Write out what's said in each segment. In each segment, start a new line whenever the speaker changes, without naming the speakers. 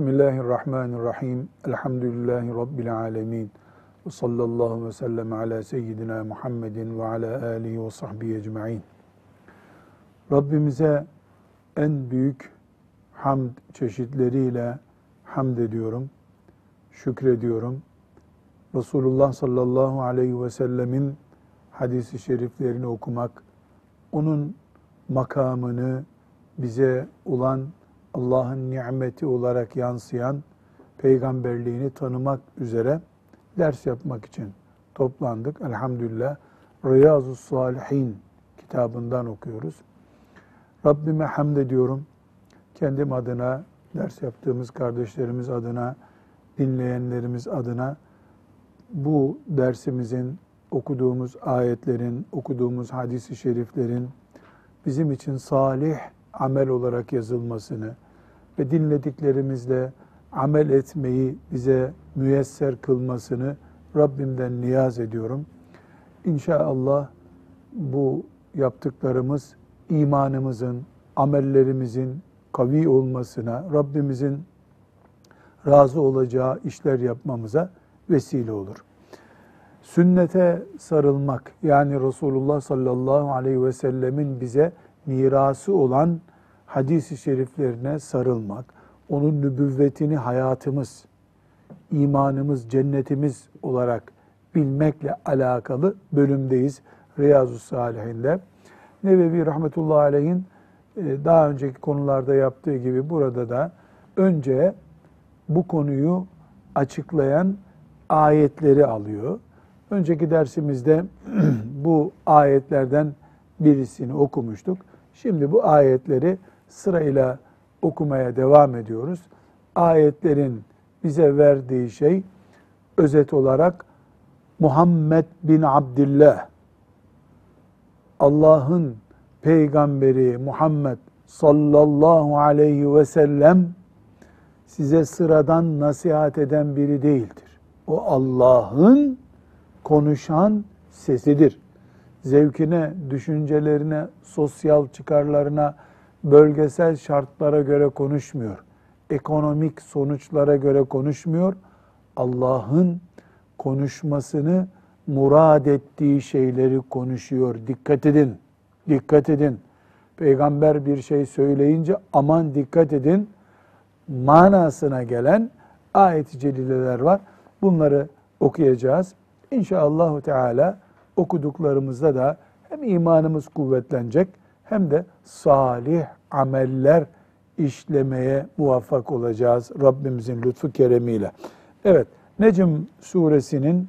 Bismillahirrahmanirrahim. Elhamdülillahi Rabbil alemin. Ve sallallahu ve sellem ala seyyidina Muhammedin ve ala alihi ve sahbihi ecma'in. Rabbimize en büyük hamd çeşitleriyle hamd ediyorum, şükrediyorum. Resulullah sallallahu aleyhi ve sellemin hadisi şeriflerini okumak, onun makamını bize olan Allah'ın nimeti olarak yansıyan peygamberliğini tanımak üzere ders yapmak için toplandık. Elhamdülillah Riyazu Salihin kitabından okuyoruz. Rabbime hamd ediyorum. Kendim adına, ders yaptığımız kardeşlerimiz adına, dinleyenlerimiz adına bu dersimizin, okuduğumuz ayetlerin, okuduğumuz hadisi şeriflerin bizim için salih amel olarak yazılmasını ve dinlediklerimizle amel etmeyi bize müyesser kılmasını Rabbimden niyaz ediyorum. İnşallah bu yaptıklarımız imanımızın, amellerimizin kavi olmasına, Rabbimizin razı olacağı işler yapmamıza vesile olur. Sünnete sarılmak yani Resulullah sallallahu aleyhi ve sellemin bize mirası olan hadis-i şeriflerine sarılmak, onun nübüvvetini hayatımız, imanımız, cennetimiz olarak bilmekle alakalı bölümdeyiz Riyazu Salihinde. Nevevi rahmetullahi aleyhin e, daha önceki konularda yaptığı gibi burada da önce bu konuyu açıklayan ayetleri alıyor. Önceki dersimizde bu ayetlerden birisini okumuştuk. Şimdi bu ayetleri sırayla okumaya devam ediyoruz. Ayetlerin bize verdiği şey özet olarak Muhammed bin Abdullah Allah'ın peygamberi Muhammed sallallahu aleyhi ve sellem size sıradan nasihat eden biri değildir. O Allah'ın konuşan sesidir. Zevkine, düşüncelerine, sosyal çıkarlarına, bölgesel şartlara göre konuşmuyor. Ekonomik sonuçlara göre konuşmuyor. Allah'ın konuşmasını murad ettiği şeyleri konuşuyor. Dikkat edin. Dikkat edin. Peygamber bir şey söyleyince aman dikkat edin manasına gelen ayet-i celileler var. Bunları okuyacağız. İnşallah Teala okuduklarımızda da hem imanımız kuvvetlenecek hem de salih ameller işlemeye muvaffak olacağız Rabbimizin lütfu keremiyle. Evet, Necm suresinin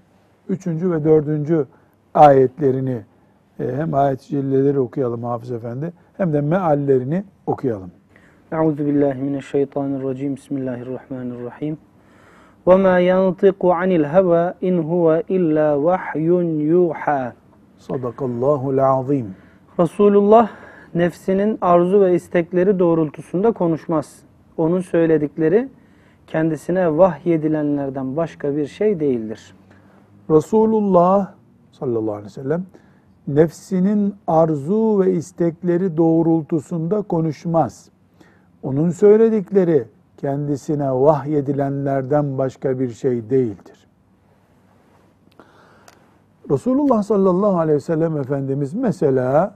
3. ve 4. ayetlerini e, hem ayet-i okuyalım Hafız Efendi hem de meallerini okuyalım.
Euzu billahi. Bismillahirrahmanirrahim. وَمَا يَنْطِقُ عَنِ الْهَوَى اِنْ هُوَ اِلَّا وَحْيٌ يُوحَى
Sadakallahul azim.
Resulullah nefsinin arzu ve istekleri doğrultusunda konuşmaz. Onun söyledikleri kendisine vahyedilenlerden başka bir şey değildir.
Resulullah sallallahu aleyhi ve sellem nefsinin arzu ve istekleri doğrultusunda konuşmaz. Onun söyledikleri kendisine vahyedilenlerden başka bir şey değildir. Resulullah sallallahu aleyhi ve sellem Efendimiz mesela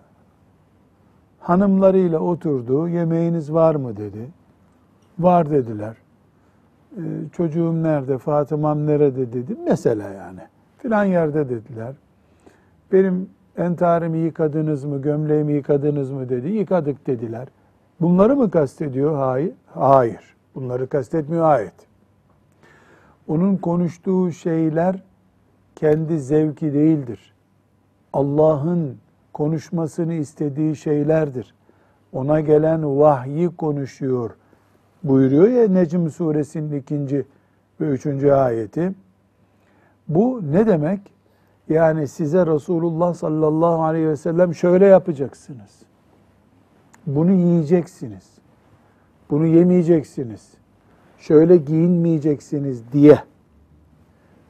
hanımlarıyla oturdu, yemeğiniz var mı dedi. Var dediler. Ee, çocuğum nerede, Fatıma'm nerede dedi. Mesela yani. Filan yerde dediler. Benim entarimi yıkadınız mı, gömleğimi yıkadınız mı dedi. Yıkadık dediler. Bunları mı kastediyor? Hayır. Hayır. Bunları kastetmiyor ayet. Onun konuştuğu şeyler kendi zevki değildir. Allah'ın konuşmasını istediği şeylerdir. Ona gelen vahyi konuşuyor buyuruyor ya Necm suresinin ikinci ve üçüncü ayeti. Bu ne demek? Yani size Resulullah sallallahu aleyhi ve sellem şöyle yapacaksınız. Bunu yiyeceksiniz. Bunu yemeyeceksiniz. Şöyle giyinmeyeceksiniz diye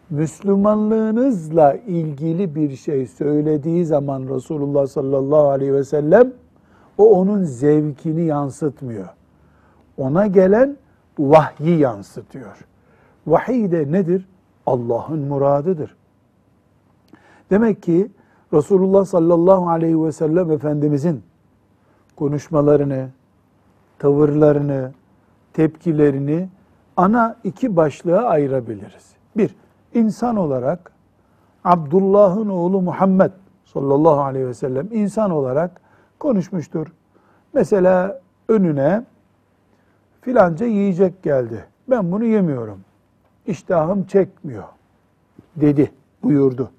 Müslümanlığınızla ilgili bir şey söylediği zaman Resulullah sallallahu aleyhi ve sellem o onun zevkini yansıtmıyor. Ona gelen vahyi yansıtıyor. Vahiy de nedir? Allah'ın muradıdır. Demek ki Resulullah sallallahu aleyhi ve sellem Efendimizin konuşmalarını, tavırlarını, tepkilerini ana iki başlığa ayırabiliriz. Bir, insan olarak Abdullah'ın oğlu Muhammed sallallahu aleyhi ve sellem insan olarak konuşmuştur. Mesela önüne filanca yiyecek geldi. Ben bunu yemiyorum. İştahım çekmiyor dedi, buyurdu.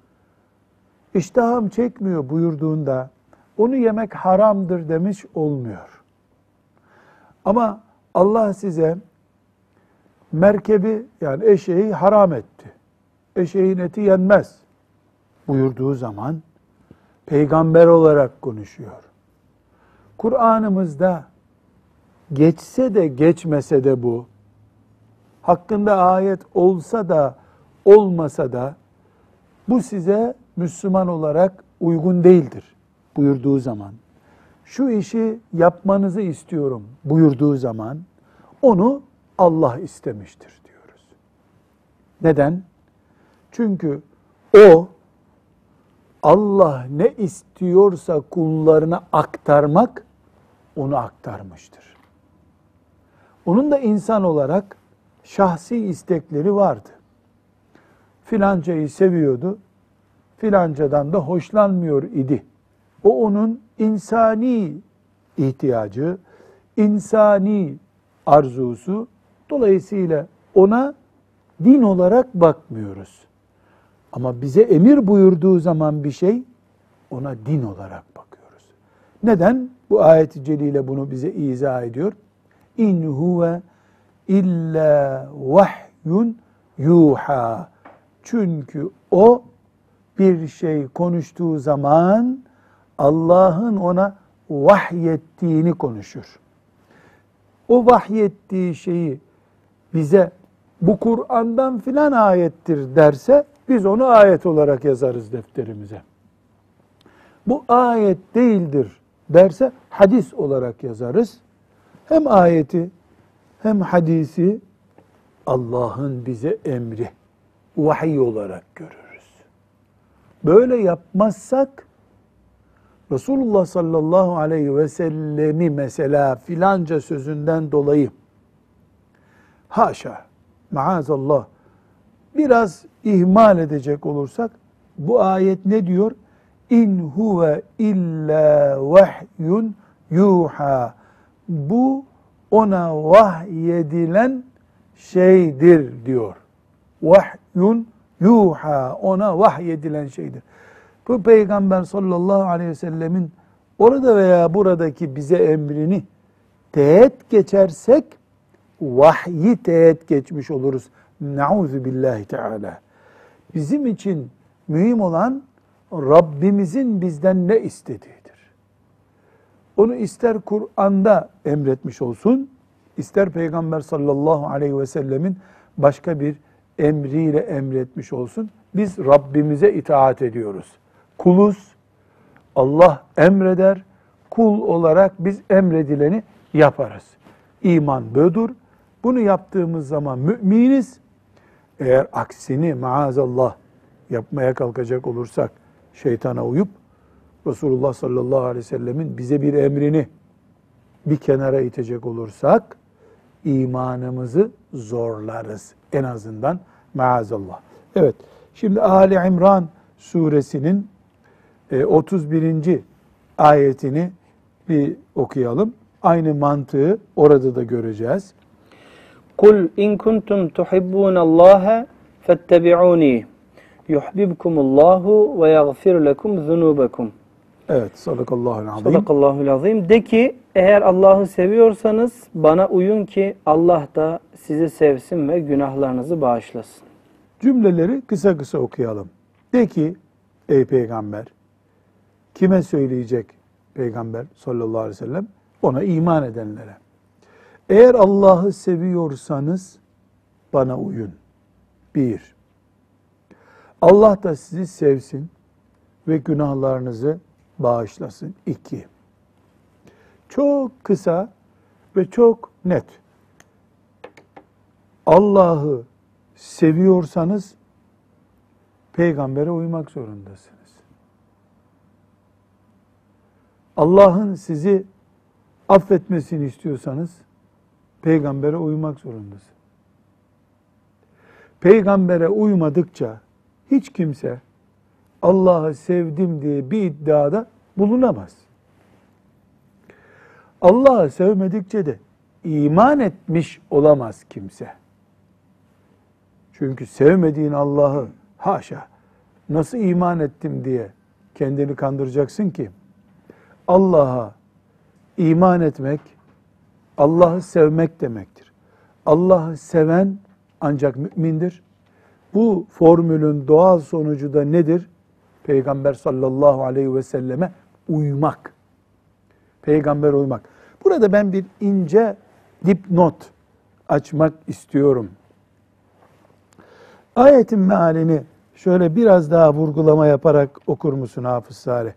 İştahım çekmiyor buyurduğunda onu yemek haramdır demiş olmuyor. Ama Allah size merkebi yani eşeği haram etti. Eşeğin eti yenmez buyurduğu zaman peygamber olarak konuşuyor. Kur'an'ımızda geçse de geçmese de bu, hakkında ayet olsa da olmasa da bu size Müslüman olarak uygun değildir buyurduğu zaman, şu işi yapmanızı istiyorum buyurduğu zaman onu Allah istemiştir diyoruz. Neden? Çünkü o Allah ne istiyorsa kullarına aktarmak onu aktarmıştır. Onun da insan olarak şahsi istekleri vardı. Filancayı seviyordu, filancadan da hoşlanmıyor idi. O onun insani ihtiyacı, insani arzusu. Dolayısıyla ona din olarak bakmıyoruz. Ama bize emir buyurduğu zaman bir şey ona din olarak bakıyoruz. Neden? Bu ayet-i celile bunu bize izah ediyor. İn huve illa vahyun yuha. Çünkü o bir şey konuştuğu zaman Allah'ın ona vahyettiğini konuşur. O vahyettiği şeyi bize bu Kur'an'dan filan ayettir derse biz onu ayet olarak yazarız defterimize. Bu ayet değildir derse hadis olarak yazarız. Hem ayeti hem hadisi Allah'ın bize emri vahiy olarak görürüz. Böyle yapmazsak Resulullah sallallahu aleyhi ve sellemi mesela filanca sözünden dolayı haşa maazallah biraz ihmal edecek olursak bu ayet ne diyor? İn huve illa vahyun yuha. Bu ona vahyedilen şeydir diyor. Vahyun yuha ona vahyedilen şeydir. Bu peygamber sallallahu aleyhi ve sellemin orada veya buradaki bize emrini teğet geçersek vahyi teğet geçmiş oluruz. Nauzu billahi teala. Bizim için mühim olan Rabbimizin bizden ne istediğidir. Onu ister Kur'an'da emretmiş olsun, ister Peygamber sallallahu aleyhi ve sellemin başka bir emriyle emretmiş olsun. Biz Rabbimize itaat ediyoruz. Kuluz, Allah emreder, kul olarak biz emredileni yaparız. İman bödür. Bunu yaptığımız zaman müminiz. Eğer aksini maazallah yapmaya kalkacak olursak şeytana uyup Resulullah sallallahu aleyhi ve sellemin bize bir emrini bir kenara itecek olursak imanımızı zorlarız. En azından maazallah. Evet. Şimdi Ali İmran suresinin 31. E, ayetini bir okuyalım. Aynı mantığı orada da göreceğiz.
Kul in kuntum tuhibbunallaha fettebi'uni yuhibbukumullahu ve yaghfir lekum zunubakum.
Evet, sadakallahu azim.
Sadakallahu azim. De ki eğer Allah'ı seviyorsanız bana uyun ki Allah da sizi sevsin ve günahlarınızı bağışlasın.
Cümleleri kısa kısa okuyalım. De ki ey peygamber kime söyleyecek peygamber sallallahu aleyhi ve sellem? Ona iman edenlere. Eğer Allah'ı seviyorsanız bana uyun. Bir. Allah da sizi sevsin ve günahlarınızı bağışlasın. İki. Çok kısa ve çok net. Allah'ı seviyorsanız peygambere uymak zorundasınız. Allah'ın sizi affetmesini istiyorsanız peygambere uymak zorundasınız. Peygambere uymadıkça hiç kimse Allah'ı sevdim diye bir iddiada bulunamaz. Allah'ı sevmedikçe de iman etmiş olamaz kimse. Çünkü sevmediğin Allah'ı haşa nasıl iman ettim diye kendini kandıracaksın ki Allah'a iman etmek Allah'ı sevmek demektir. Allah'ı seven ancak mümindir. Bu formülün doğal sonucu da nedir? Peygamber sallallahu aleyhi ve selleme uymak. Peygamber uymak. Burada ben bir ince dipnot açmak istiyorum. Ayetin mealini şöyle biraz daha vurgulama yaparak okur musun Hafız Salih?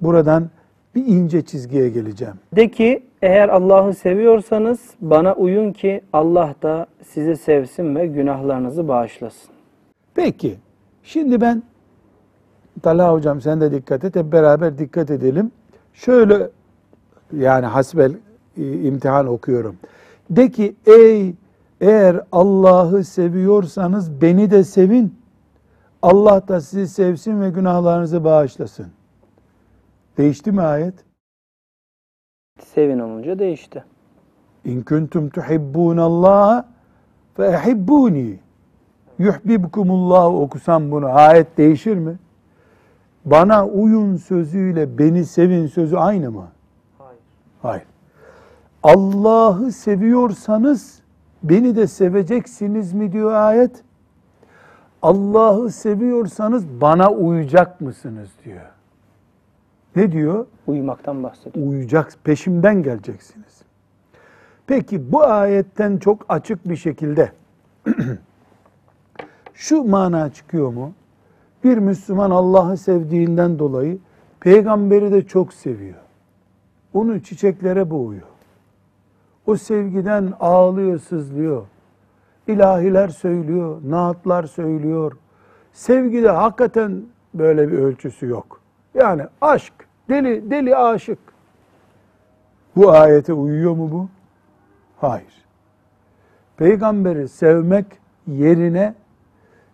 Buradan bir ince çizgiye geleceğim.
De ki eğer Allah'ı seviyorsanız bana uyun ki Allah da sizi sevsin ve günahlarınızı bağışlasın.
Peki, şimdi ben Talha hocam sen de dikkat et, hep beraber dikkat edelim. Şöyle yani hasbel imtihan okuyorum. De ki ey eğer Allah'ı seviyorsanız beni de sevin. Allah da sizi sevsin ve günahlarınızı bağışlasın. Değişti mi ayet?
Sevin olunca değişti.
İn kuntum tuhibbunallaha fe ehibbuni. Yuhbibkumullah okusam bunu ayet değişir mi? Bana uyun sözüyle beni sevin sözü aynı mı?
Hayır.
Hayır. Allah'ı seviyorsanız beni de seveceksiniz mi diyor ayet. Allah'ı seviyorsanız bana uyacak mısınız diyor. Ne diyor?
Uyumaktan bahsediyor.
Uyacak, peşimden geleceksiniz. Peki bu ayetten çok açık bir şekilde şu mana çıkıyor mu? Bir Müslüman Allah'ı sevdiğinden dolayı peygamberi de çok seviyor. Onu çiçeklere boğuyor. O sevgiden ağlıyor, sızlıyor. İlahiler söylüyor, naatlar söylüyor. Sevgide hakikaten böyle bir ölçüsü yok. Yani aşk, deli deli aşık. Bu ayete uyuyor mu bu? Hayır. Peygamberi sevmek yerine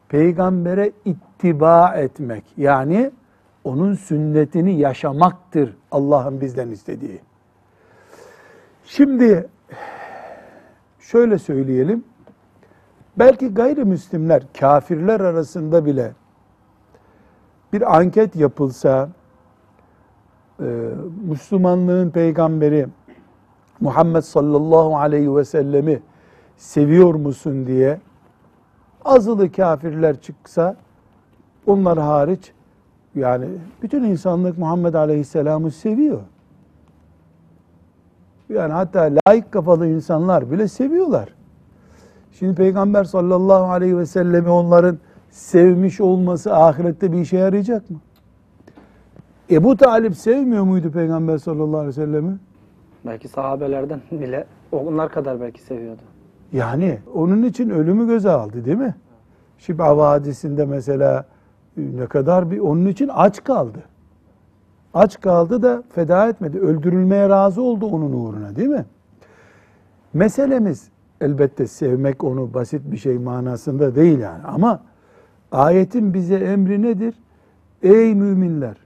peygambere ittiba etmek yani onun sünnetini yaşamaktır Allah'ın bizden istediği. Şimdi şöyle söyleyelim. Belki gayrimüslimler, kafirler arasında bile bir anket yapılsa, e, Müslümanlığın peygamberi Muhammed sallallahu aleyhi ve sellemi seviyor musun diye azılı kafirler çıksa onlar hariç yani bütün insanlık Muhammed aleyhisselamı seviyor. Yani hatta layık kafalı insanlar bile seviyorlar. Şimdi Peygamber sallallahu aleyhi ve sellemi onların sevmiş olması ahirette bir işe yarayacak mı? Ebu Talip sevmiyor muydu Peygamber sallallahu aleyhi ve sellemi?
Belki sahabelerden bile onlar kadar belki seviyordu.
Yani onun için ölümü göze aldı değil mi? Şib'a Vadisi'nde mesela ne kadar bir onun için aç kaldı. Aç kaldı da feda etmedi. Öldürülmeye razı oldu onun uğruna değil mi? Meselemiz elbette sevmek onu basit bir şey manasında değil yani. Ama ayetin bize emri nedir? Ey müminler!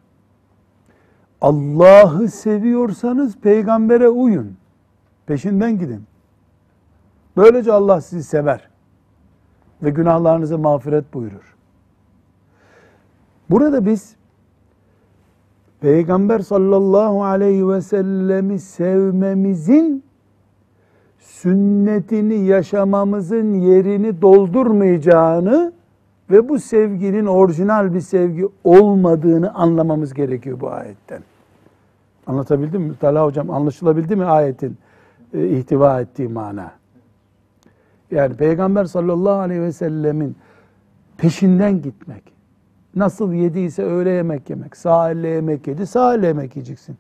Allah'ı seviyorsanız peygambere uyun. Peşinden gidin. Böylece Allah sizi sever ve günahlarınızı mağfiret buyurur. Burada biz Peygamber sallallahu aleyhi ve sellemi sevmemizin sünnetini yaşamamızın yerini doldurmayacağını ve bu sevginin orijinal bir sevgi olmadığını anlamamız gerekiyor bu ayetten. Anlatabildim mi? Talha hocam anlaşılabildi mi ayetin e, ihtiva ettiği mana? Yani Peygamber sallallahu aleyhi ve sellemin peşinden gitmek. Nasıl yediyse öğle yemek yemek. Sağ elle yemek yedi, sağ elle yemek yiyeceksin.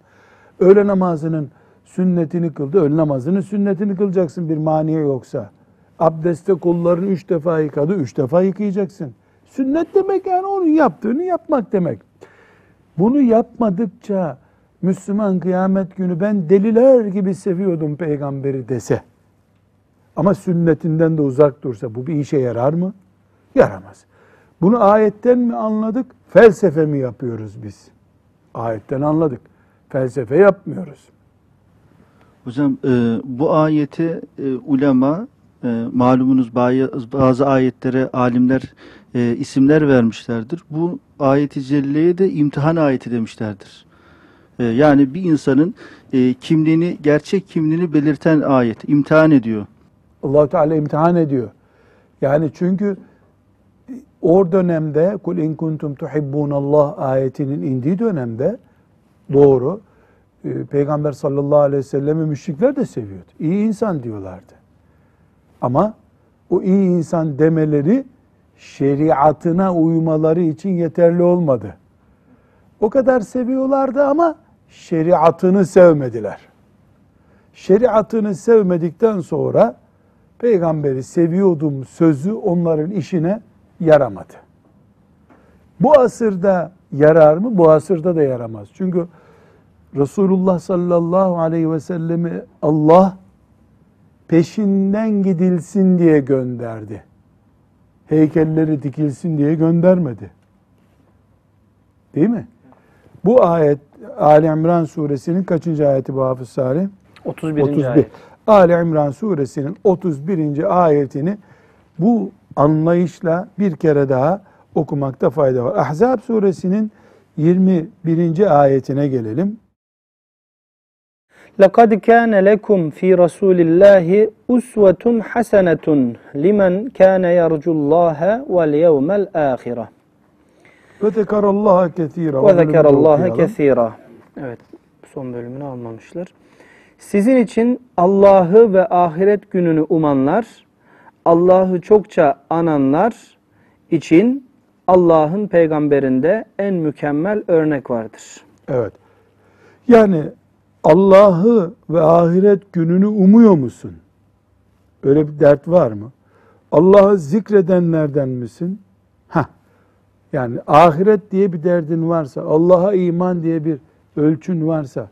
Öğle namazının sünnetini kıldı, öğle namazının sünnetini kılacaksın bir maniye yoksa. Abdeste kollarını üç defa yıkadı, üç defa yıkayacaksın. Sünnet demek yani onun yaptığını yapmak demek. Bunu yapmadıkça Müslüman kıyamet günü ben deliler gibi seviyordum peygamberi dese. Ama sünnetinden de uzak dursa bu bir işe yarar mı? Yaramaz. Bunu ayetten mi anladık, felsefe mi yapıyoruz biz? Ayetten anladık. Felsefe yapmıyoruz.
Hocam e, bu ayeti e, ulema e, malumunuz bazı, ayetlere alimler e, isimler vermişlerdir. Bu ayeti celleye de imtihan ayeti demişlerdir. E, yani bir insanın e, kimliğini, gerçek kimliğini belirten ayet, imtihan ediyor.
allah Teala imtihan ediyor. Yani çünkü o dönemde kul in kuntum tuhibbunallah ayetinin indiği dönemde doğru e, Peygamber sallallahu aleyhi ve sellemi müşrikler de seviyordu. İyi insan diyorlardı. Ama o iyi insan demeleri şeriatına uymaları için yeterli olmadı. O kadar seviyorlardı ama şeriatını sevmediler. Şeriatını sevmedikten sonra peygamberi seviyordum sözü onların işine yaramadı. Bu asırda yarar mı? Bu asırda da yaramaz. Çünkü Resulullah sallallahu aleyhi ve sellemi Allah peşinden gidilsin diye gönderdi. Heykelleri dikilsin diye göndermedi. Değil mi? Bu ayet Ali İmran suresinin kaçıncı ayeti bu Hafız Salih?
31.
31.
ayet.
Ali İmran suresinin 31. ayetini bu anlayışla bir kere daha okumakta fayda var. Ahzab suresinin 21. ayetine gelelim.
لَقَدْ كَانَ لَكُمْ فِي رَسُولِ اللّٰهِ اُسْوَةٌ حَسَنَةٌ لِمَنْ كَانَ يَرْجُ اللّٰهَ وَالْيَوْمَ الْآخِرَةِ
Ve zekarallaha kesira.
وَذَكَرَ اللّٰهَ كَثِيرًا Evet, son bölümünü almamışlar. Sizin için Allah'ı ve ahiret gününü umanlar, Allah'ı çokça ananlar için Allah'ın peygamberinde en mükemmel örnek vardır.
Evet. Yani Allah'ı ve ahiret gününü umuyor musun? Öyle bir dert var mı? Allah'ı zikredenlerden misin? Ha. Yani ahiret diye bir derdin varsa, Allah'a iman diye bir ölçün varsa,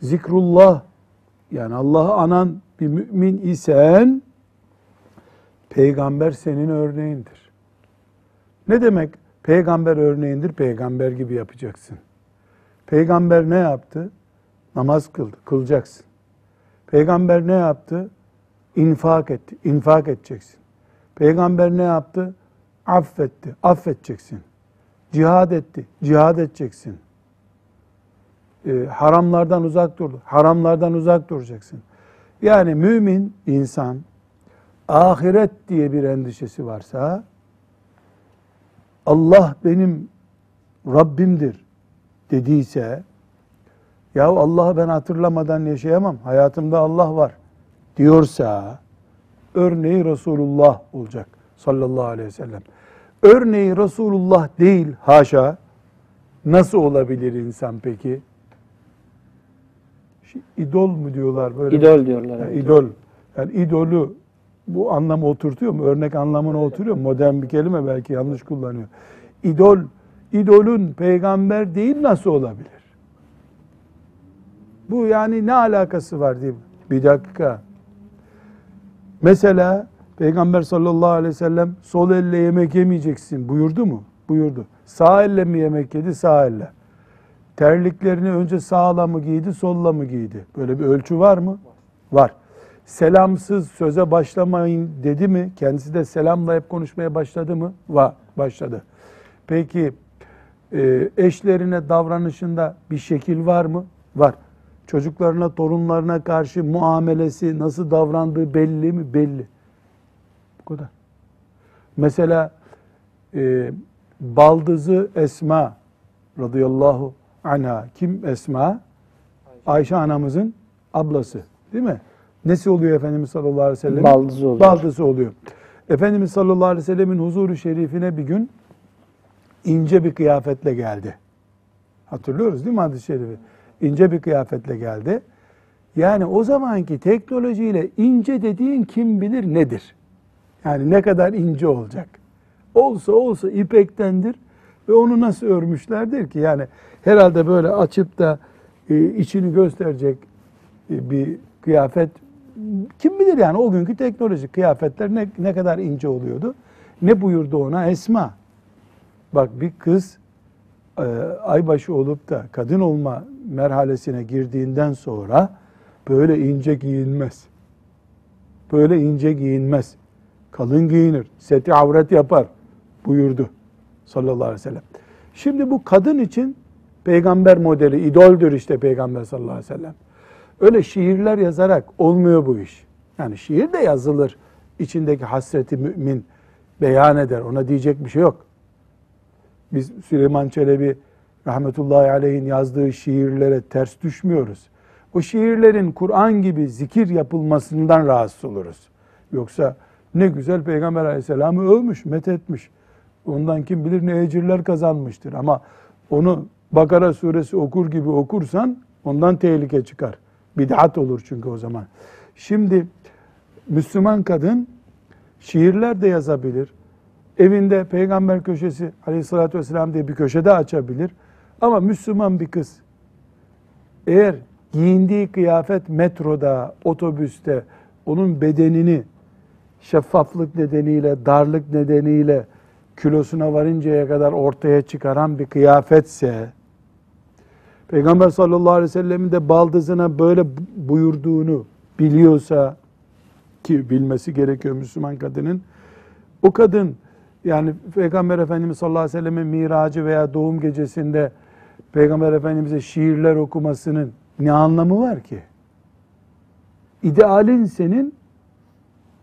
zikrullah yani Allah'ı anan bir mümin isen peygamber senin örneğindir. Ne demek peygamber örneğindir? Peygamber gibi yapacaksın. Peygamber ne yaptı? Namaz kıldı, kılacaksın. Peygamber ne yaptı? İnfak etti, infak edeceksin. Peygamber ne yaptı? Affetti, affedeceksin. Cihad etti, cihad edeceksin. Ee, haramlardan uzak durdu, haramlardan uzak duracaksın. Yani mümin insan ahiret diye bir endişesi varsa Allah benim Rabbimdir dediyse ya Allah'ı ben hatırlamadan yaşayamam. Hayatımda Allah var diyorsa örneği Resulullah olacak sallallahu aleyhi ve sellem. Örneği Resulullah değil haşa. Nasıl olabilir insan peki? İdol mu diyorlar böyle?
İdol diyorlar.
Yani
evet.
idol. Yani idolü bu anlamı oturtuyor mu? Örnek anlamını oturuyor mu? Modern bir kelime belki yanlış kullanıyor. İdol, idolün peygamber değil nasıl olabilir? Bu yani ne alakası var diye. Bir dakika. Mesela Peygamber sallallahu aleyhi ve sellem sol elle yemek yemeyeceksin buyurdu mu? Buyurdu. Sağ elle mi yemek yedi? Sağ elle. Terliklerini önce sağla mı giydi, solla mı giydi? Böyle bir ölçü var mı? Var. Selamsız söze başlamayın dedi mi? Kendisi de selamla hep konuşmaya başladı mı? Var, başladı. Peki e, eşlerine davranışında bir şekil var mı? Var. Çocuklarına, torunlarına karşı muamelesi, nasıl davrandığı belli mi? Belli. Bu kadar. Mesela e, baldızı Esma radıyallahu anha. Kim Esma? Ayşe anamızın ablası. Değil mi? Nesi oluyor Efendimiz sallallahu aleyhi ve sellem?
Baldızı oluyor.
Baldızı oluyor. Efendimiz sallallahu aleyhi ve sellemin huzuru şerifine bir gün ince bir kıyafetle geldi. Hatırlıyoruz değil mi hadis-i şerifi? İnce bir kıyafetle geldi. Yani o zamanki teknolojiyle ince dediğin kim bilir nedir? Yani ne kadar ince olacak. Olsa olsa ipektendir ve onu nasıl örmüşlerdir ki? Yani herhalde böyle açıp da e, içini gösterecek e, bir kıyafet kim bilir yani o günkü teknoloji kıyafetler ne, ne kadar ince oluyordu. Ne buyurdu ona Esma? Bak bir kız aybaşı olup da kadın olma merhalesine girdiğinden sonra böyle ince giyinmez. Böyle ince giyinmez. Kalın giyinir. Seti avret yapar buyurdu sallallahu aleyhi ve sellem. Şimdi bu kadın için peygamber modeli, idoldür işte peygamber sallallahu aleyhi ve sellem. Öyle şiirler yazarak olmuyor bu iş. Yani şiir de yazılır. İçindeki hasreti mümin beyan eder. Ona diyecek bir şey yok. Biz Süleyman Çelebi rahmetullahi aleyhin yazdığı şiirlere ters düşmüyoruz. O şiirlerin Kur'an gibi zikir yapılmasından rahatsız oluruz. Yoksa ne güzel Peygamber aleyhisselamı övmüş, methetmiş. Ondan kim bilir ne ecirler kazanmıştır. Ama onu Bakara suresi okur gibi okursan ondan tehlike çıkar. Bid'at olur çünkü o zaman. Şimdi Müslüman kadın şiirler de yazabilir. Evinde peygamber köşesi aleyhissalatü vesselam diye bir köşede açabilir. Ama Müslüman bir kız eğer giyindiği kıyafet metroda, otobüste onun bedenini şeffaflık nedeniyle, darlık nedeniyle kilosuna varıncaya kadar ortaya çıkaran bir kıyafetse, Peygamber sallallahu aleyhi ve sellemin de baldızına böyle buyurduğunu biliyorsa, ki bilmesi gerekiyor Müslüman kadının, o kadın yani Peygamber Efendimiz sallallahu aleyhi ve sellemin miracı veya doğum gecesinde Peygamber Efendimiz'e şiirler okumasının ne anlamı var ki? İdealin senin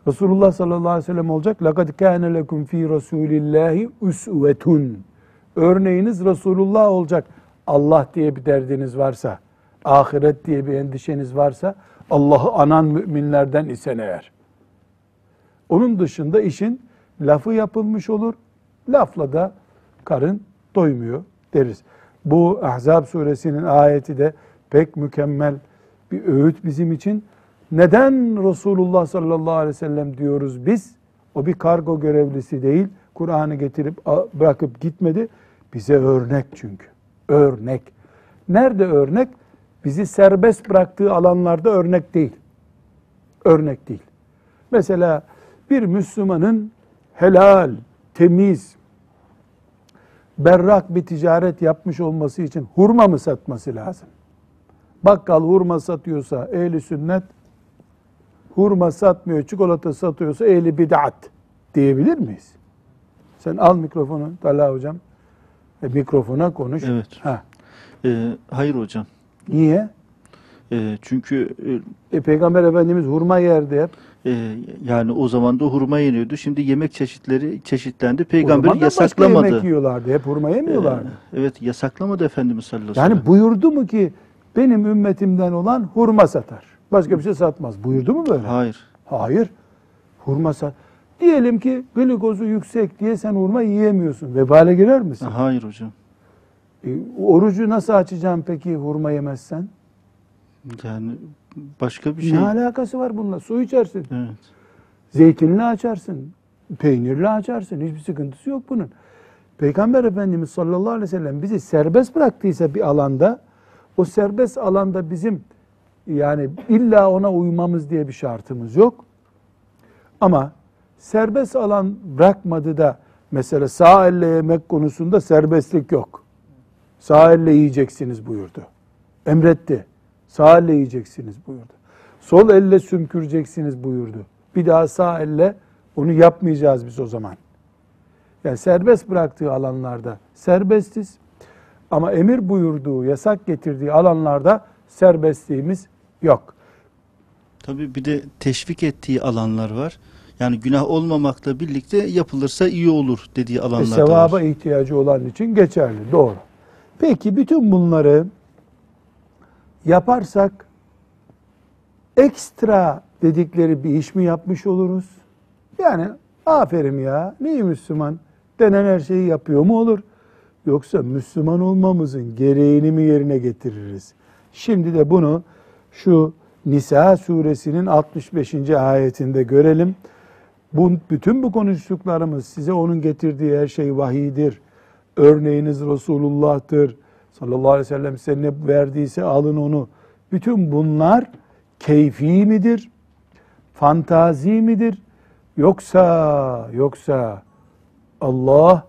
Resulullah sallallahu aleyhi ve sellem olacak. لَقَدْ كَانَ لَكُمْ ف۪ي رَسُولِ اللّٰهِ اُسْوَةٌ Örneğiniz Resulullah olacak. Allah diye bir derdiniz varsa, ahiret diye bir endişeniz varsa, Allah'ı anan müminlerden isen eğer. Onun dışında işin lafı yapılmış olur. Lafla da karın doymuyor deriz. Bu Ahzab suresinin ayeti de pek mükemmel bir öğüt bizim için. Neden Resulullah sallallahu aleyhi ve sellem diyoruz biz? O bir kargo görevlisi değil. Kur'an'ı getirip bırakıp gitmedi. Bize örnek çünkü. Örnek. Nerede örnek? Bizi serbest bıraktığı alanlarda örnek değil. Örnek değil. Mesela bir Müslümanın helal, temiz, berrak bir ticaret yapmış olması için hurma mı satması lazım? Bakkal hurma satıyorsa ehli sünnet, hurma satmıyor, çikolata satıyorsa ehli bid'at diyebilir miyiz? Sen al mikrofonu Talha hocam. E, mikrofona konuş.
Evet.
Ha.
Ee, hayır hocam.
Niye?
Ee, çünkü e,
E, Peygamber Efendimiz hurma yerdi hep.
E, yani o zaman da hurma yeniyordu. Şimdi yemek çeşitleri çeşitlendi. Peygamber
zaman da başka
yasaklamadı.
yemek yiyorlardı. Hep hurma yemiyorlardı.
Ee, evet yasaklamadı Efendimiz sallallahu aleyhi ve
Yani
sellem.
buyurdu mu ki benim ümmetimden olan hurma satar. Başka bir şey satmaz. Buyurdu mu böyle?
Hayır.
Hayır. Hurma sat. Diyelim ki glikozu yüksek diye sen hurma yiyemiyorsun. Vebale girer misin?
Hayır hocam.
E, orucu nasıl açacaksın peki hurma yemezsen?
Yani başka bir şey.
Ne alakası var bununla? Su içersin.
Evet.
Zeytinli açarsın. Peynirli açarsın. Hiçbir sıkıntısı yok bunun. Peygamber Efendimiz sallallahu aleyhi ve sellem bizi serbest bıraktıysa bir alanda o serbest alanda bizim yani illa ona uymamız diye bir şartımız yok. Ama serbest alan bırakmadı da mesela sağ elle yemek konusunda serbestlik yok. Sağ elle yiyeceksiniz buyurdu. Emretti. Sağ elle yiyeceksiniz buyurdu. Sol elle sümküreceksiniz buyurdu. Bir daha sağ elle onu yapmayacağız biz o zaman. Yani serbest bıraktığı alanlarda serbestiz. Ama emir buyurduğu, yasak getirdiği alanlarda serbestliğimiz yok.
Tabii bir de teşvik ettiği alanlar var. Yani günah olmamakla birlikte yapılırsa iyi olur dediği
Ve
alanlar da
sevaba
var.
ihtiyacı olan için geçerli. Doğru. Peki bütün bunları yaparsak ekstra dedikleri bir iş mi yapmış oluruz? Yani aferin ya ne Müslüman denen her şeyi yapıyor mu olur? Yoksa Müslüman olmamızın gereğini mi yerine getiririz? Şimdi de bunu şu Nisa suresinin 65. ayetinde görelim. Bu, bütün bu konuştuklarımız size onun getirdiği her şey vahidir. Örneğiniz Resulullah'tır. Sallallahu aleyhi ve sellem size ne verdiyse alın onu. Bütün bunlar keyfi midir? Fantazi midir? Yoksa yoksa Allah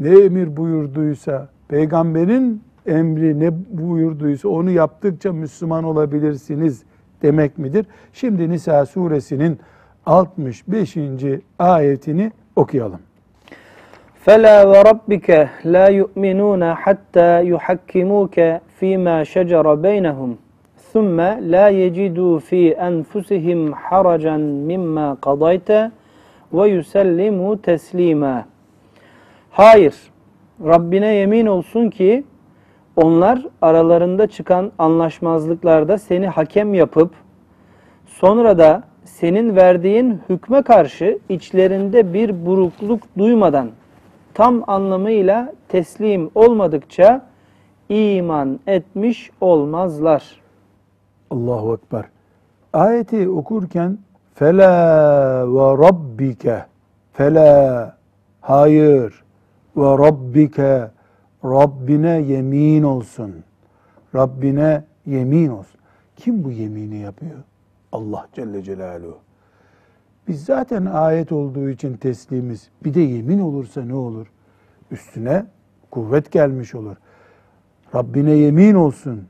ne emir buyurduysa, peygamberin emri ne buyurduysa onu yaptıkça Müslüman olabilirsiniz demek midir? Şimdi Nisa suresinin 65. ayetini okuyalım.
فلا وربك لا يؤمنون حتى يحكموك فيما شجر بينهم ثم لا يجدوا في أنفسهم حرجا مما قضيت ويسلموا تسليما Hayır, Rabbine yemin olsun ki onlar aralarında çıkan anlaşmazlıklarda seni hakem yapıp sonra da senin verdiğin hükme karşı içlerinde bir burukluk duymadan tam anlamıyla teslim olmadıkça iman etmiş olmazlar.
Allahu Ekber. Ayeti okurken fela ve rabbike fela hayır ve rabbike Rabbine yemin olsun. Rabbine yemin olsun. Kim bu yemini yapıyor? Allah Celle Celaluhu. Biz zaten ayet olduğu için teslimiz. Bir de yemin olursa ne olur? Üstüne kuvvet gelmiş olur. Rabbine yemin olsun.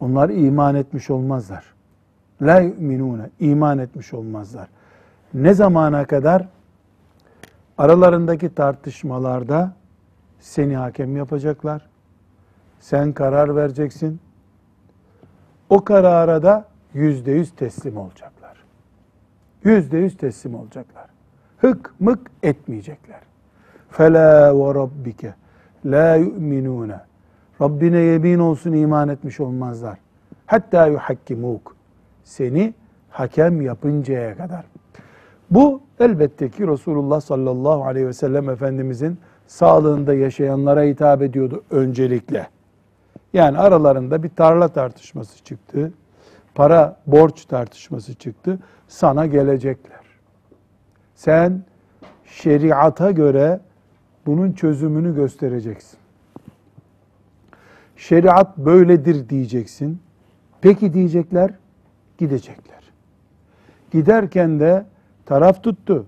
Onlar iman etmiş olmazlar. La yu'minune. iman etmiş olmazlar. Ne zamana kadar? Aralarındaki tartışmalarda seni hakem yapacaklar. Sen karar vereceksin. O karara da yüzde yüz teslim olacaklar. Yüzde yüz teslim olacaklar. Hık mık etmeyecekler. Fela ve rabbike la yu'minune. Rabbine yemin olsun iman etmiş olmazlar. Hatta yuhakkimuk. Seni hakem yapıncaya kadar. Bu elbette ki Resulullah sallallahu aleyhi ve sellem Efendimizin sağlığında yaşayanlara hitap ediyordu öncelikle. Yani aralarında bir tarla tartışması çıktı. Para borç tartışması çıktı. Sana gelecekler. Sen şeriata göre bunun çözümünü göstereceksin. Şeriat böyledir diyeceksin. Peki diyecekler, gidecekler. Giderken de taraf tuttu.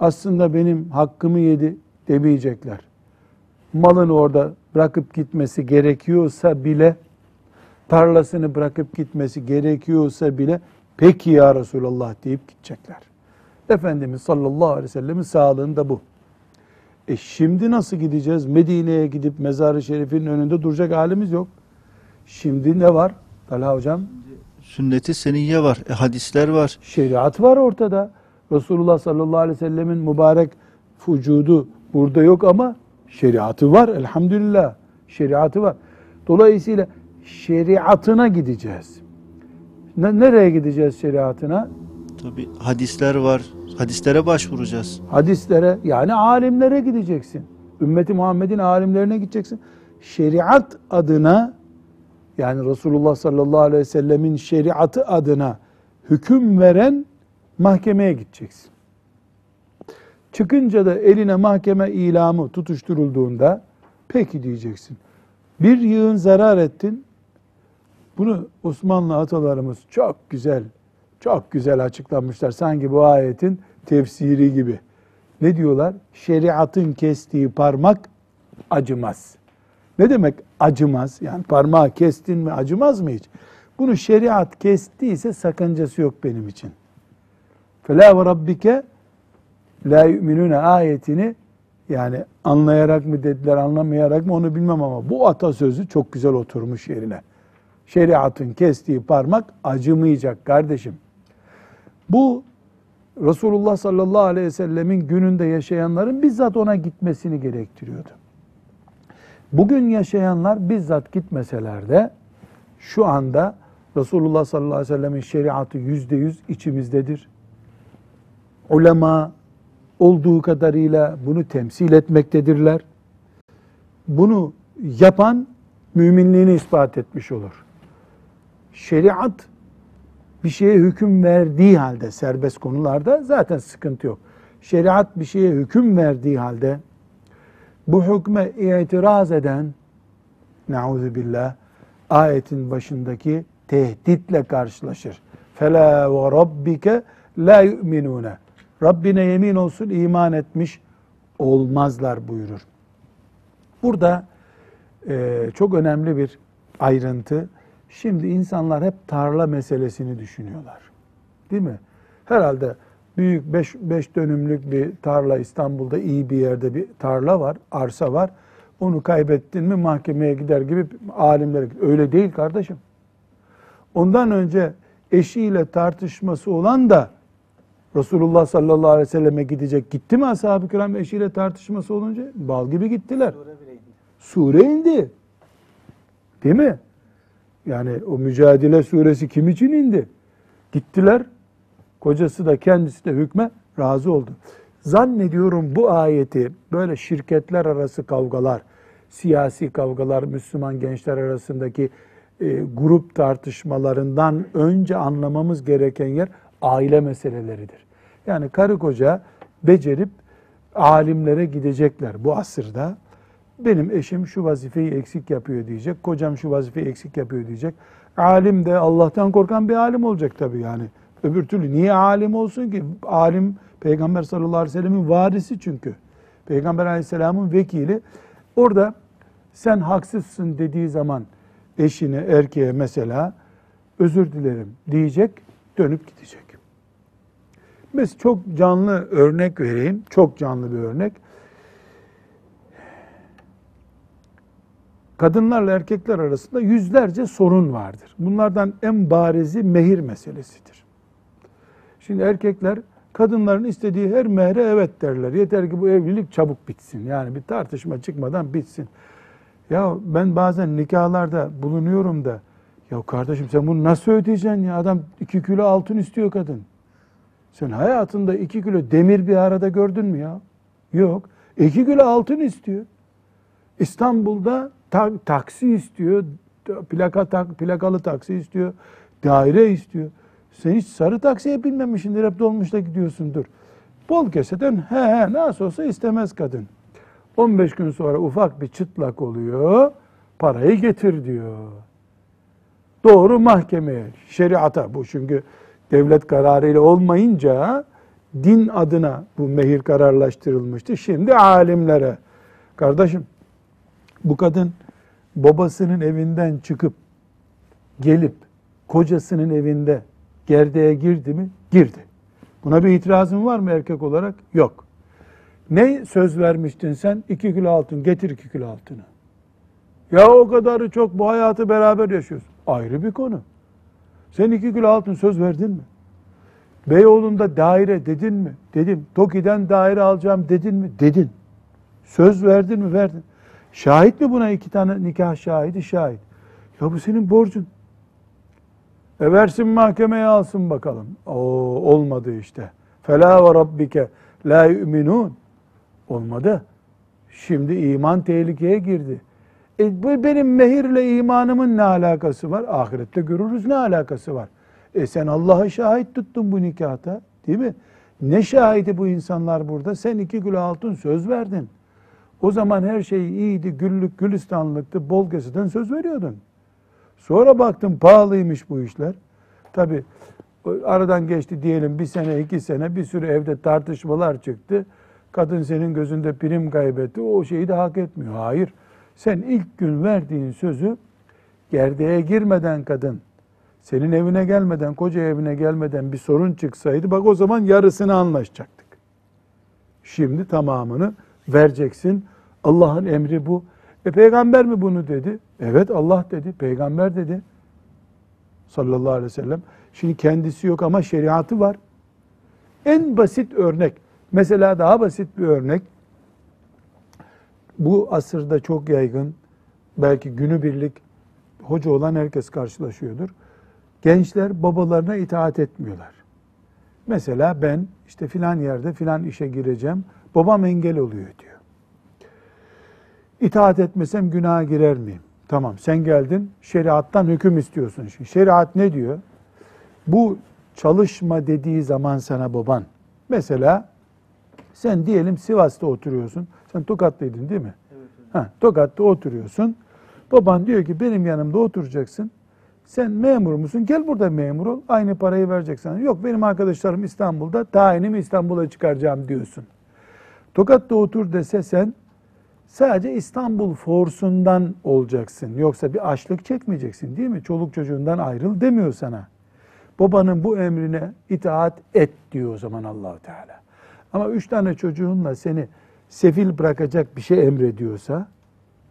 Aslında benim hakkımı yedi demeyecekler. Malını orada bırakıp gitmesi gerekiyorsa bile, tarlasını bırakıp gitmesi gerekiyorsa bile, peki ya Resulallah deyip gidecekler. Efendimiz sallallahu aleyhi ve sellemin sağlığında bu. E şimdi nasıl gideceğiz? Medine'ye gidip mezarı şerifin önünde duracak halimiz yok. Şimdi ne var? Talha hocam
Sünnet-i seniyye var, e, hadisler var.
şeriat var ortada. Resulullah sallallahu aleyhi ve sellemin mübarek vücudu burada yok ama şeriatı var elhamdülillah. Şeriatı var. Dolayısıyla şeriatına gideceğiz. Ne- nereye gideceğiz şeriatına?
Tabi hadisler var. Hadislere başvuracağız.
Hadislere yani alimlere gideceksin. Ümmeti Muhammed'in alimlerine gideceksin. Şeriat adına yani Resulullah sallallahu aleyhi ve sellemin şeriatı adına hüküm veren mahkemeye gideceksin. Çıkınca da eline mahkeme ilamı tutuşturulduğunda peki diyeceksin. Bir yığın zarar ettin. Bunu Osmanlı atalarımız çok güzel, çok güzel açıklamışlar. Sanki bu ayetin tefsiri gibi. Ne diyorlar? Şeriatın kestiği parmak acımaz. Ne demek acımaz? Yani parmağı kestin mi acımaz mı hiç? Bunu şeriat kestiyse sakıncası yok benim için. Fela ve rabbike la yu'minune ayetini yani anlayarak mı dediler, anlamayarak mı onu bilmem ama bu atasözü çok güzel oturmuş yerine. Şeriatın kestiği parmak acımayacak kardeşim. Bu Resulullah sallallahu aleyhi ve sellemin gününde yaşayanların bizzat ona gitmesini gerektiriyordu. Bugün yaşayanlar bizzat gitmeseler de şu anda Resulullah sallallahu aleyhi ve sellemin şeriatı yüzde yüz içimizdedir. Ulema olduğu kadarıyla bunu temsil etmektedirler. Bunu yapan müminliğini ispat etmiş olur. Şeriat bir şeye hüküm verdiği halde serbest konularda zaten sıkıntı yok. Şeriat bir şeye hüküm verdiği halde bu hükme itiraz eden nauzu billah ayetin başındaki tehditle karşılaşır. Fela ve rabbike la yu'minune. Rabbine yemin olsun iman etmiş olmazlar buyurur. Burada e, çok önemli bir ayrıntı. Şimdi insanlar hep tarla meselesini düşünüyorlar. Değil mi? Herhalde büyük 5 dönümlük bir tarla İstanbul'da iyi bir yerde bir tarla var, arsa var. Onu kaybettin mi mahkemeye gider gibi alimler öyle değil kardeşim. Ondan önce eşiyle tartışması olan da Resulullah sallallahu aleyhi ve selleme gidecek. Gitti mi ashab-ı kiram eşiyle tartışması olunca? Bal gibi gittiler. Sure indi. Değil mi? Yani o Mücadele suresi kim için indi? Gittiler. Kocası da kendisi de hükme razı oldu. Zannediyorum bu ayeti böyle şirketler arası kavgalar, siyasi kavgalar, Müslüman gençler arasındaki e, grup tartışmalarından önce anlamamız gereken yer aile meseleleridir. Yani karı koca becerip alimlere gidecekler bu asırda. Benim eşim şu vazifeyi eksik yapıyor diyecek. Kocam şu vazifeyi eksik yapıyor diyecek. Alim de Allah'tan korkan bir alim olacak tabii yani. Öbür türlü niye alim olsun ki? Alim Peygamber sallallahu aleyhi ve sellemin varisi çünkü. Peygamber aleyhisselamın vekili. Orada sen haksızsın dediği zaman eşine, erkeğe mesela özür dilerim diyecek, dönüp gidecek. Mesela çok canlı örnek vereyim. Çok canlı bir örnek. Kadınlarla erkekler arasında yüzlerce sorun vardır. Bunlardan en barizi mehir meselesidir. Şimdi erkekler kadınların istediği her mehre evet derler. Yeter ki bu evlilik çabuk bitsin. Yani bir tartışma çıkmadan bitsin. Ya ben bazen nikahlarda bulunuyorum da ya kardeşim sen bunu nasıl ödeyeceksin ya? Adam iki kilo altın istiyor kadın. Sen hayatında iki kilo demir bir arada gördün mü ya? Yok. İki kilo altın istiyor. İstanbul'da ta, taksi istiyor. Plaka tak, plakalı taksi istiyor. Daire istiyor. Sen hiç sarı taksiye binmemişsindir. Hep dolmuşta gidiyorsundur. Bol keseden he he nasıl olsa istemez kadın. 15 gün sonra ufak bir çıtlak oluyor. Parayı getir diyor. Doğru mahkemeye, şeriata bu çünkü devlet kararıyla olmayınca din adına bu mehir kararlaştırılmıştı. Şimdi alimlere. Kardeşim bu kadın babasının evinden çıkıp gelip kocasının evinde gerdeğe girdi mi? Girdi. Buna bir itirazın var mı erkek olarak? Yok. Ne söz vermiştin sen? İki kilo altın. Getir iki kilo altını. Ya o kadarı çok bu hayatı beraber yaşıyoruz. Ayrı bir konu. Sen iki kilo altın söz verdin mi? Beyoğlu'nda daire dedin mi? Dedim. Toki'den daire alacağım dedin mi? Dedin. Söz verdin mi? Verdin. Şahit mi buna iki tane nikah şahidi? Şahit. Ya bu senin borcun. E versin mahkemeye alsın bakalım. Oo, olmadı işte. Fela ve rabbike la yu'minun. Olmadı. Şimdi iman tehlikeye girdi. E bu benim mehirle imanımın ne alakası var? Ahirette görürüz ne alakası var? E sen Allah'a şahit tuttun bu nikahta. Değil mi? Ne şahidi bu insanlar burada? Sen iki kilo altın söz verdin. O zaman her şey iyiydi, güllük, gülistanlıktı, bol keseden söz veriyordun. Sonra baktım pahalıymış bu işler. Tabi aradan geçti diyelim bir sene, iki sene bir sürü evde tartışmalar çıktı. Kadın senin gözünde prim kaybetti. O şeyi de hak etmiyor. Hayır. Sen ilk gün verdiğin sözü gerdeğe girmeden kadın, senin evine gelmeden, koca evine gelmeden bir sorun çıksaydı bak o zaman yarısını anlaşacaktık. Şimdi tamamını vereceksin. Allah'ın emri bu. E peygamber mi bunu dedi? Evet Allah dedi, peygamber dedi. Sallallahu aleyhi ve sellem. Şimdi kendisi yok ama şeriatı var. En basit örnek, mesela daha basit bir örnek, bu asırda çok yaygın, belki günübirlik hoca olan herkes karşılaşıyordur. Gençler babalarına itaat etmiyorlar. Mesela ben işte filan yerde filan işe gireceğim, babam engel oluyor diyor. İtaat etmesem günaha girer miyim? Tamam sen geldin şeriattan hüküm istiyorsun. Şimdi şeriat ne diyor? Bu çalışma dediği zaman sana baban, mesela sen diyelim Sivas'ta oturuyorsun. Sen Tokatlıydın değil mi? Ha, Tokat'ta oturuyorsun. Baban diyor ki benim yanımda oturacaksın. Sen memur musun? Gel burada memur ol. Aynı parayı verecek sana. Yok benim arkadaşlarım İstanbul'da. Tayinimi İstanbul'a çıkaracağım diyorsun. Tokat'ta otur dese sen sadece İstanbul forsundan olacaksın. Yoksa bir açlık çekmeyeceksin değil mi? Çoluk çocuğundan ayrıl demiyor sana. Babanın bu emrine itaat et diyor o zaman Allahu Teala. Ama üç tane çocuğunla seni sefil bırakacak bir şey emrediyorsa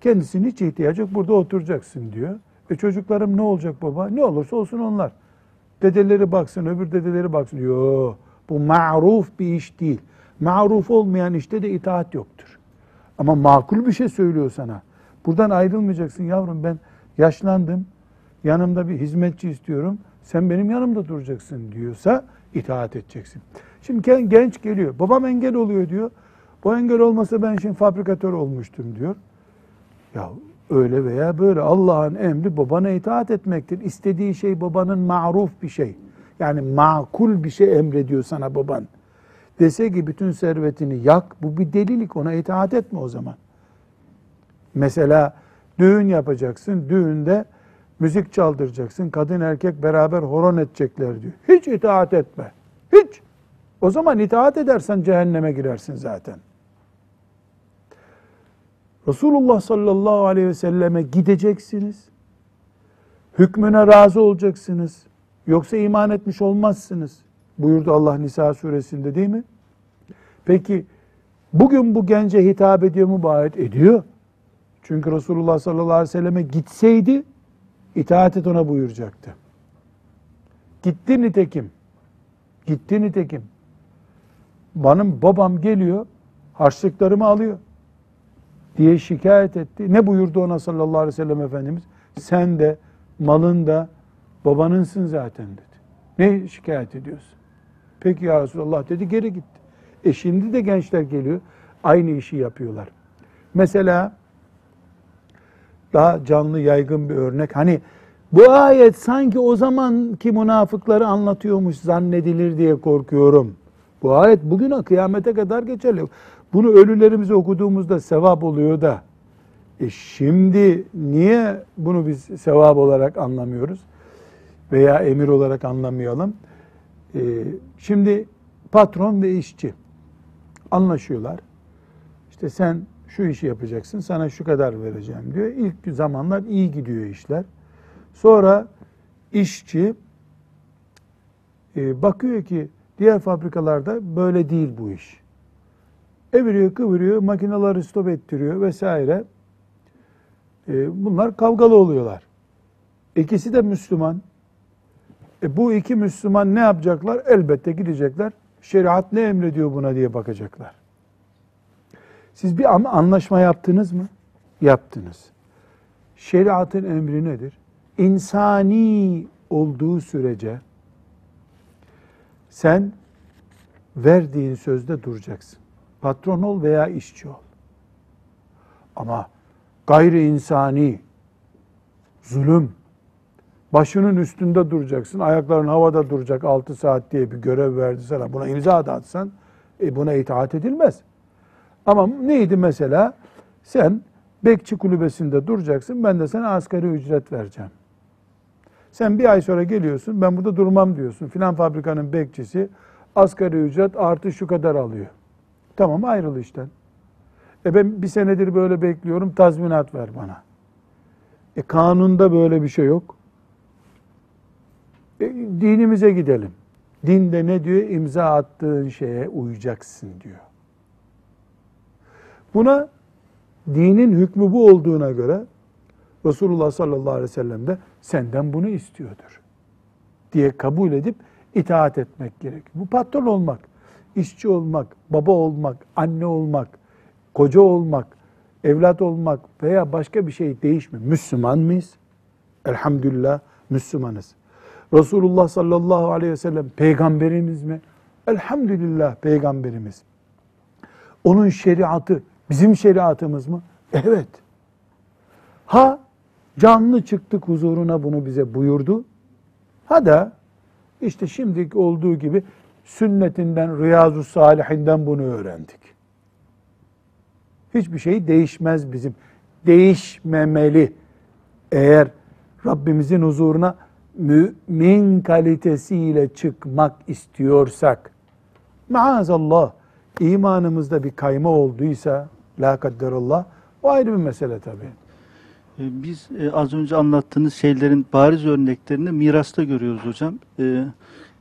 kendisinin hiç ihtiyacı yok burada oturacaksın diyor. E çocuklarım ne olacak baba? Ne olursa olsun onlar. Dedeleri baksın, öbür dedeleri baksın. Yo, bu ma'ruf bir iş değil. Ma'ruf olmayan işte de itaat yoktur. Ama makul bir şey söylüyor sana. Buradan ayrılmayacaksın yavrum ben yaşlandım. Yanımda bir hizmetçi istiyorum. Sen benim yanımda duracaksın diyorsa itaat edeceksin. Şimdi gen- genç geliyor. Babam engel oluyor diyor. Bu engel olmasa ben şimdi fabrikatör olmuştum diyor. Ya öyle veya böyle Allah'ın emri babana itaat etmektir. İstediği şey babanın maruf bir şey. Yani makul bir şey emrediyor sana baban. Dese ki bütün servetini yak, bu bir delilik ona itaat etme o zaman. Mesela düğün yapacaksın, düğünde müzik çaldıracaksın, kadın erkek beraber horon edecekler diyor. Hiç itaat etme, hiç. O zaman itaat edersen cehenneme girersin zaten. Resulullah sallallahu aleyhi ve selleme gideceksiniz. Hükmüne razı olacaksınız. Yoksa iman etmiş olmazsınız. Buyurdu Allah Nisa suresinde değil mi? Peki bugün bu gence hitap ediyor mu? Bu ediyor. Çünkü Resulullah sallallahu aleyhi ve selleme gitseydi itaat et ona buyuracaktı. Gitti nitekim. Gitti nitekim. Benim babam geliyor, harçlıklarımı alıyor diye şikayet etti. Ne buyurdu ona sallallahu aleyhi ve sellem Efendimiz? Sen de malın da babanınsın zaten dedi. Ne şikayet ediyorsun? Peki ya Resulallah dedi geri gitti. E şimdi de gençler geliyor aynı işi yapıyorlar. Mesela daha canlı yaygın bir örnek. Hani bu ayet sanki o zamanki münafıkları anlatıyormuş zannedilir diye korkuyorum. Bu ayet bugüne kıyamete kadar geçerli. Bunu ölülerimize okuduğumuzda sevap oluyor da e şimdi niye bunu biz sevap olarak anlamıyoruz veya emir olarak anlamayalım? E, şimdi patron ve işçi anlaşıyorlar. İşte sen şu işi yapacaksın, sana şu kadar vereceğim diyor. İlk zamanlar iyi gidiyor işler. Sonra işçi e, bakıyor ki diğer fabrikalarda böyle değil bu iş. Eviriyor, kıvırıyor, makineleri stop ettiriyor vesaire. E, bunlar kavgalı oluyorlar. İkisi de Müslüman. E, bu iki Müslüman ne yapacaklar? Elbette gidecekler. Şeriat ne emrediyor buna diye bakacaklar. Siz bir anlaşma yaptınız mı? Yaptınız. Şeriatın emri nedir? İnsani olduğu sürece sen verdiğin sözde duracaksın. Patron ol veya işçi ol. Ama gayri insani, zulüm, başının üstünde duracaksın, ayakların havada duracak 6 saat diye bir görev verdi sana. Buna imza da atsan e buna itaat edilmez. Ama neydi mesela? Sen bekçi kulübesinde duracaksın, ben de sana asgari ücret vereceğim. Sen bir ay sonra geliyorsun, ben burada durmam diyorsun. Filan fabrikanın bekçisi asgari ücret artı şu kadar alıyor. Tamam ayrıl işten. E ben bir senedir böyle bekliyorum, tazminat ver bana. E kanunda böyle bir şey yok. Dinimize gidelim. Dinde ne diyor? İmza attığın şeye uyacaksın diyor. Buna dinin hükmü bu olduğuna göre Resulullah sallallahu aleyhi ve sellem de senden bunu istiyordur diye kabul edip itaat etmek gerekiyor. Bu patron olmak, işçi olmak, baba olmak, anne olmak, koca olmak, evlat olmak veya başka bir şey değişmiyor. Müslüman mıyız? Elhamdülillah Müslümanız. Resulullah sallallahu aleyhi ve sellem peygamberimiz mi? Elhamdülillah peygamberimiz. Onun şeriatı bizim şeriatımız mı? Evet. Ha canlı çıktık huzuruna bunu bize buyurdu. Ha da İşte şimdiki olduğu gibi sünnetinden, Riyazu Salihinden bunu öğrendik. Hiçbir şey değişmez bizim. Değişmemeli. Eğer Rabbimizin huzuruna mümin kalitesiyle çıkmak istiyorsak, maazallah imanımızda bir kayma olduysa, la kadderallah, o ayrı bir mesele tabii.
E, Biz e, az önce anlattığınız şeylerin bariz örneklerini mirasta görüyoruz hocam. E,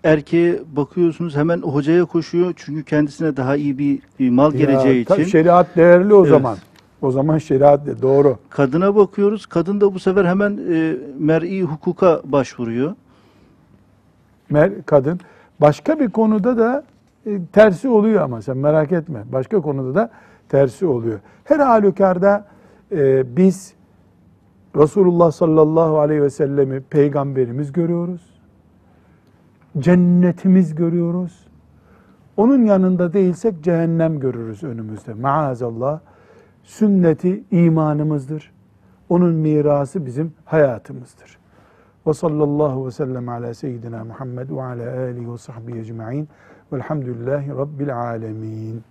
erkeğe bakıyorsunuz hemen hocaya koşuyor çünkü kendisine daha iyi bir, bir mal geleceği
Ya, ta-
için.
Şeriat değerli o
Evet.
zaman. O zaman şeriat de doğru.
Kadına bakıyoruz. Kadın da bu sefer hemen e, mer'i hukuka başvuruyor.
Mer- kadın. Başka bir konuda da e, tersi oluyor ama sen merak etme. Başka konuda da tersi oluyor. Her halükarda e, biz Resulullah sallallahu aleyhi ve sellemi peygamberimiz görüyoruz. Cennetimiz görüyoruz. Onun yanında değilsek cehennem görürüz önümüzde. Maazallah. Sünneti imanımızdır. Onun mirası bizim hayatımızdır. Ve sallallahu ve sellem ala seyyidina Muhammed ve ala alihi ve sahbihi ecma'in. Velhamdülillahi Rabbil alemin.